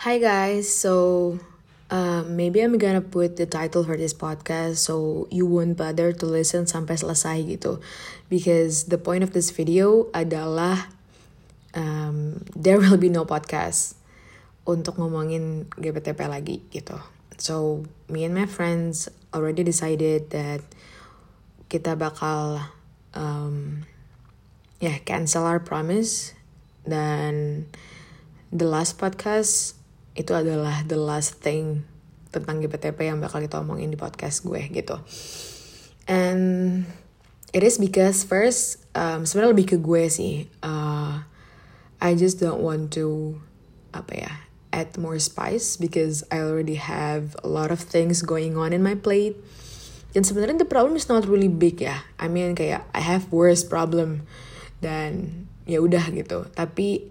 Hi guys, so uh, maybe I'm gonna put the title for this podcast so you won't bother to listen sampai selesai gitu. Because the point of this video adalah um, there will be no podcast untuk ngomongin GBTP lagi gitu. So me and my friends already decided that kita bakal um, ya yeah, cancel our promise dan the last podcast itu adalah the last thing tentang GPTP yang bakal kita omongin di podcast gue gitu. And it is because first um, sebenarnya lebih ke gue sih. Uh, I just don't want to apa ya add more spice because I already have a lot of things going on in my plate. Dan sebenarnya the problem is not really big ya. I mean kayak I have worse problem dan ya udah gitu. Tapi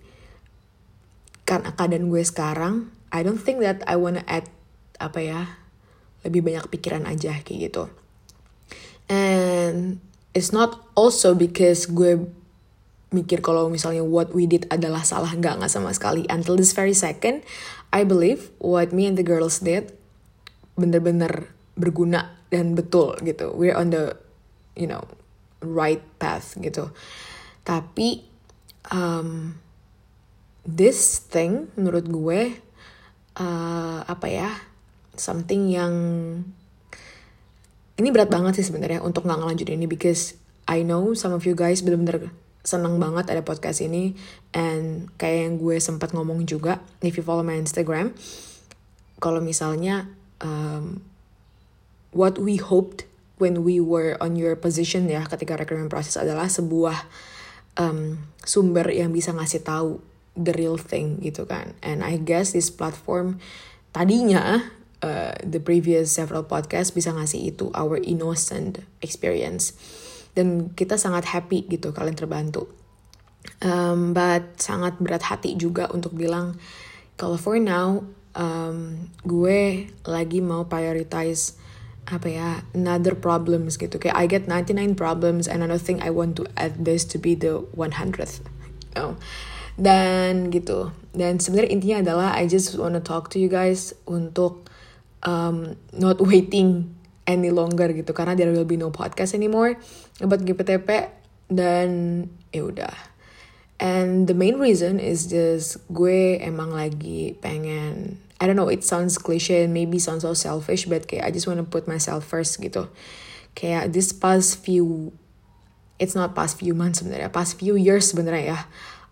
karena keadaan gue sekarang I don't think that I wanna add apa ya lebih banyak pikiran aja kayak gitu. And it's not also because gue mikir kalau misalnya what we did adalah salah nggak nggak sama sekali. Until this very second I believe what me and the girls did bener-bener berguna dan betul gitu. We're on the you know right path gitu. Tapi um, this thing menurut gue uh, apa ya something yang ini berat banget sih sebenarnya untuk nggak ngelanjutin ini because I know some of you guys bener-bener seneng banget ada podcast ini and kayak yang gue sempat ngomong juga if you follow my Instagram kalau misalnya um, what we hoped when we were on your position ya ketika recruitment process adalah sebuah um, sumber yang bisa ngasih tahu the real thing gitu kan. And I guess this platform tadinya uh, the previous several podcast bisa ngasih itu our innocent experience. Dan kita sangat happy gitu kalian terbantu. Um, but sangat berat hati juga untuk bilang kalau for now um, gue lagi mau prioritize apa ya another problems gitu kayak I get 99 problems and don't think I want to add this to be the 100th no dan gitu. Dan sebenarnya intinya adalah I just wanna talk to you guys untuk um, not waiting any longer gitu. Karena there will be no podcast anymore. About GPTP dan ya udah. And the main reason is just gue emang lagi pengen I don't know it sounds cliche and maybe sounds so selfish but kayak I just wanna put myself first gitu. Kayak this past few it's not past few months sebenarnya past few years sebenarnya ya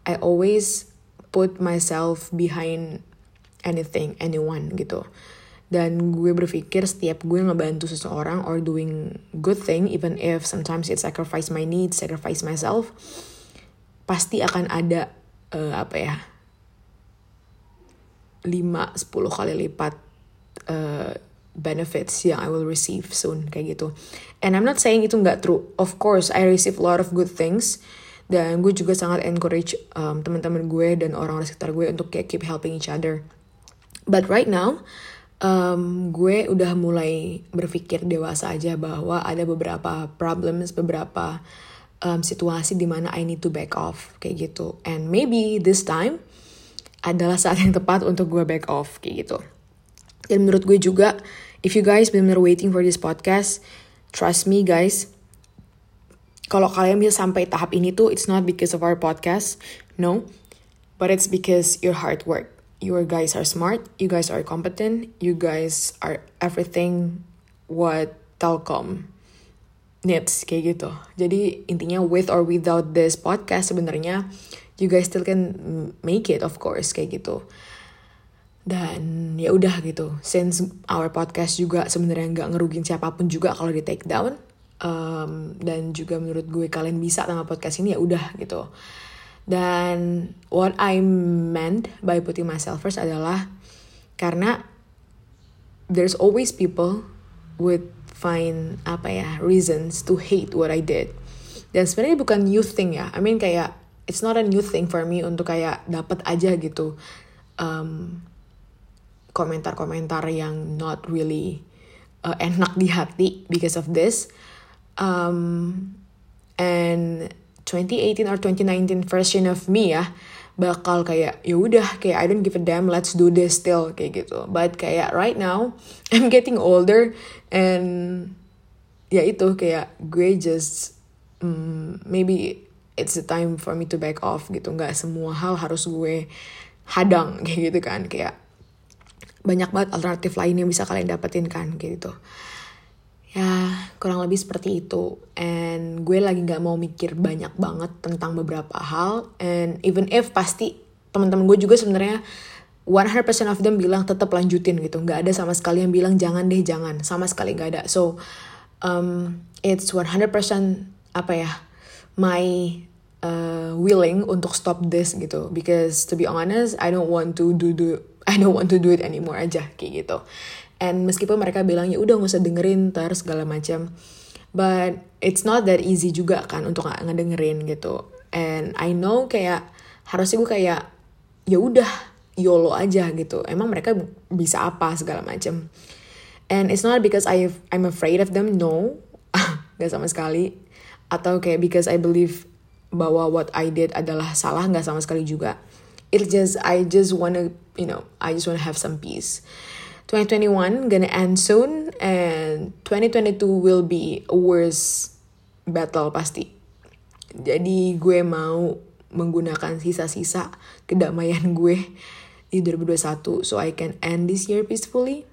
I always put myself behind anything, anyone gitu. Dan gue berpikir setiap gue ngebantu seseorang or doing good thing, even if sometimes it sacrifice my needs, sacrifice myself, pasti akan ada uh, apa ya 5-10 kali lipat uh, benefits yang I will receive soon kayak gitu. And I'm not saying itu nggak true. Of course, I receive a lot of good things dan gue juga sangat encourage um, teman-teman gue dan orang-orang sekitar gue untuk kayak keep helping each other. But right now um, gue udah mulai berpikir dewasa aja bahwa ada beberapa problems beberapa um, situasi di mana I need to back off kayak gitu. And maybe this time adalah saat yang tepat untuk gue back off kayak gitu. Dan menurut gue juga if you guys benar-benar waiting for this podcast trust me guys kalau kalian bisa sampai tahap ini tuh it's not because of our podcast no but it's because your hard work. You guys are smart you guys are competent you guys are everything what Telkom needs kayak gitu. Jadi intinya with or without this podcast sebenarnya you guys still can make it of course kayak gitu. Dan ya udah gitu since our podcast juga sebenarnya nggak ngerugin siapa pun juga kalau di take down um, dan juga menurut gue kalian bisa sama podcast ini ya udah gitu. Dan what I meant by putting myself first adalah karena there's always people would find apa ya reasons to hate what I did. Dan sebenarnya bukan new thing ya. I mean kayak it's not a new thing for me untuk kayak dapat aja gitu um, komentar-komentar yang not really uh, enak di hati because of this um, and 2018 or 2019 version of me ya bakal kayak ya udah kayak I don't give a damn let's do this still kayak gitu. But kayak right now I'm getting older and ya itu kayak gue just um, maybe it's the time for me to back off gitu. Nggak semua hal harus gue hadang kayak gitu kan. Kayak banyak banget alternatif lain yang bisa kalian dapetin kan kayak gitu ya kurang lebih seperti itu. And gue lagi nggak mau mikir banyak banget tentang beberapa hal. And even if pasti teman-teman gue juga sebenarnya 100% of them bilang tetap lanjutin gitu. Nggak ada sama sekali yang bilang jangan deh jangan. Sama sekali nggak ada. So um, it's 100% apa ya my uh, willing untuk stop this gitu. Because to be honest I don't want to do do I don't want to do it anymore aja kayak gitu and meskipun mereka bilang ya udah nggak usah dengerin ter segala macam. But it's not that easy juga kan untuk nggak ngedengerin gitu. And I know kayak harusnya gue kayak ya udah yolo aja gitu. Emang mereka bisa apa segala macam. And it's not because I I'm afraid of them no. Gak sama sekali. Atau kayak because I believe bahwa what I did adalah salah nggak sama sekali juga. It just I just wanna you know I just wanna have some peace 2021 gonna end soon and 2022 will be a worse battle pasti. Jadi gue mau menggunakan sisa-sisa kedamaian gue di 2021 so I can end this year peacefully.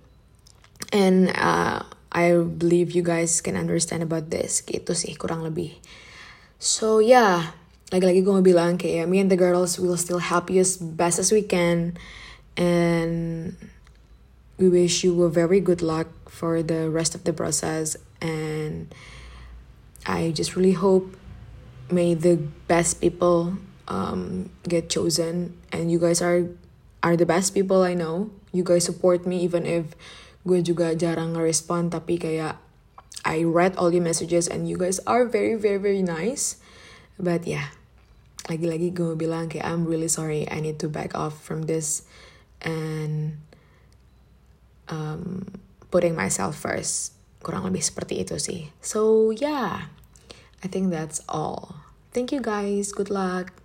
And uh, I believe you guys can understand about this. Gitu sih kurang lebih. So yeah, lagi-lagi gue mau bilang kayak me and the girls will still help you as best as we can. And we wish you a very good luck for the rest of the process and i just really hope may the best people um, get chosen. And you guys are are the best people i know. You guys support me even if gue juga jarang ngerespon tapi kayak I read all your messages and you guys are very very very nice. But yeah lagi-lagi gue bilang kayak I'm really sorry I need to back off from this. And um, putting myself first. Kurang lebih seperti itu sih. So yeah, I think that's all. Thank you guys. Good luck.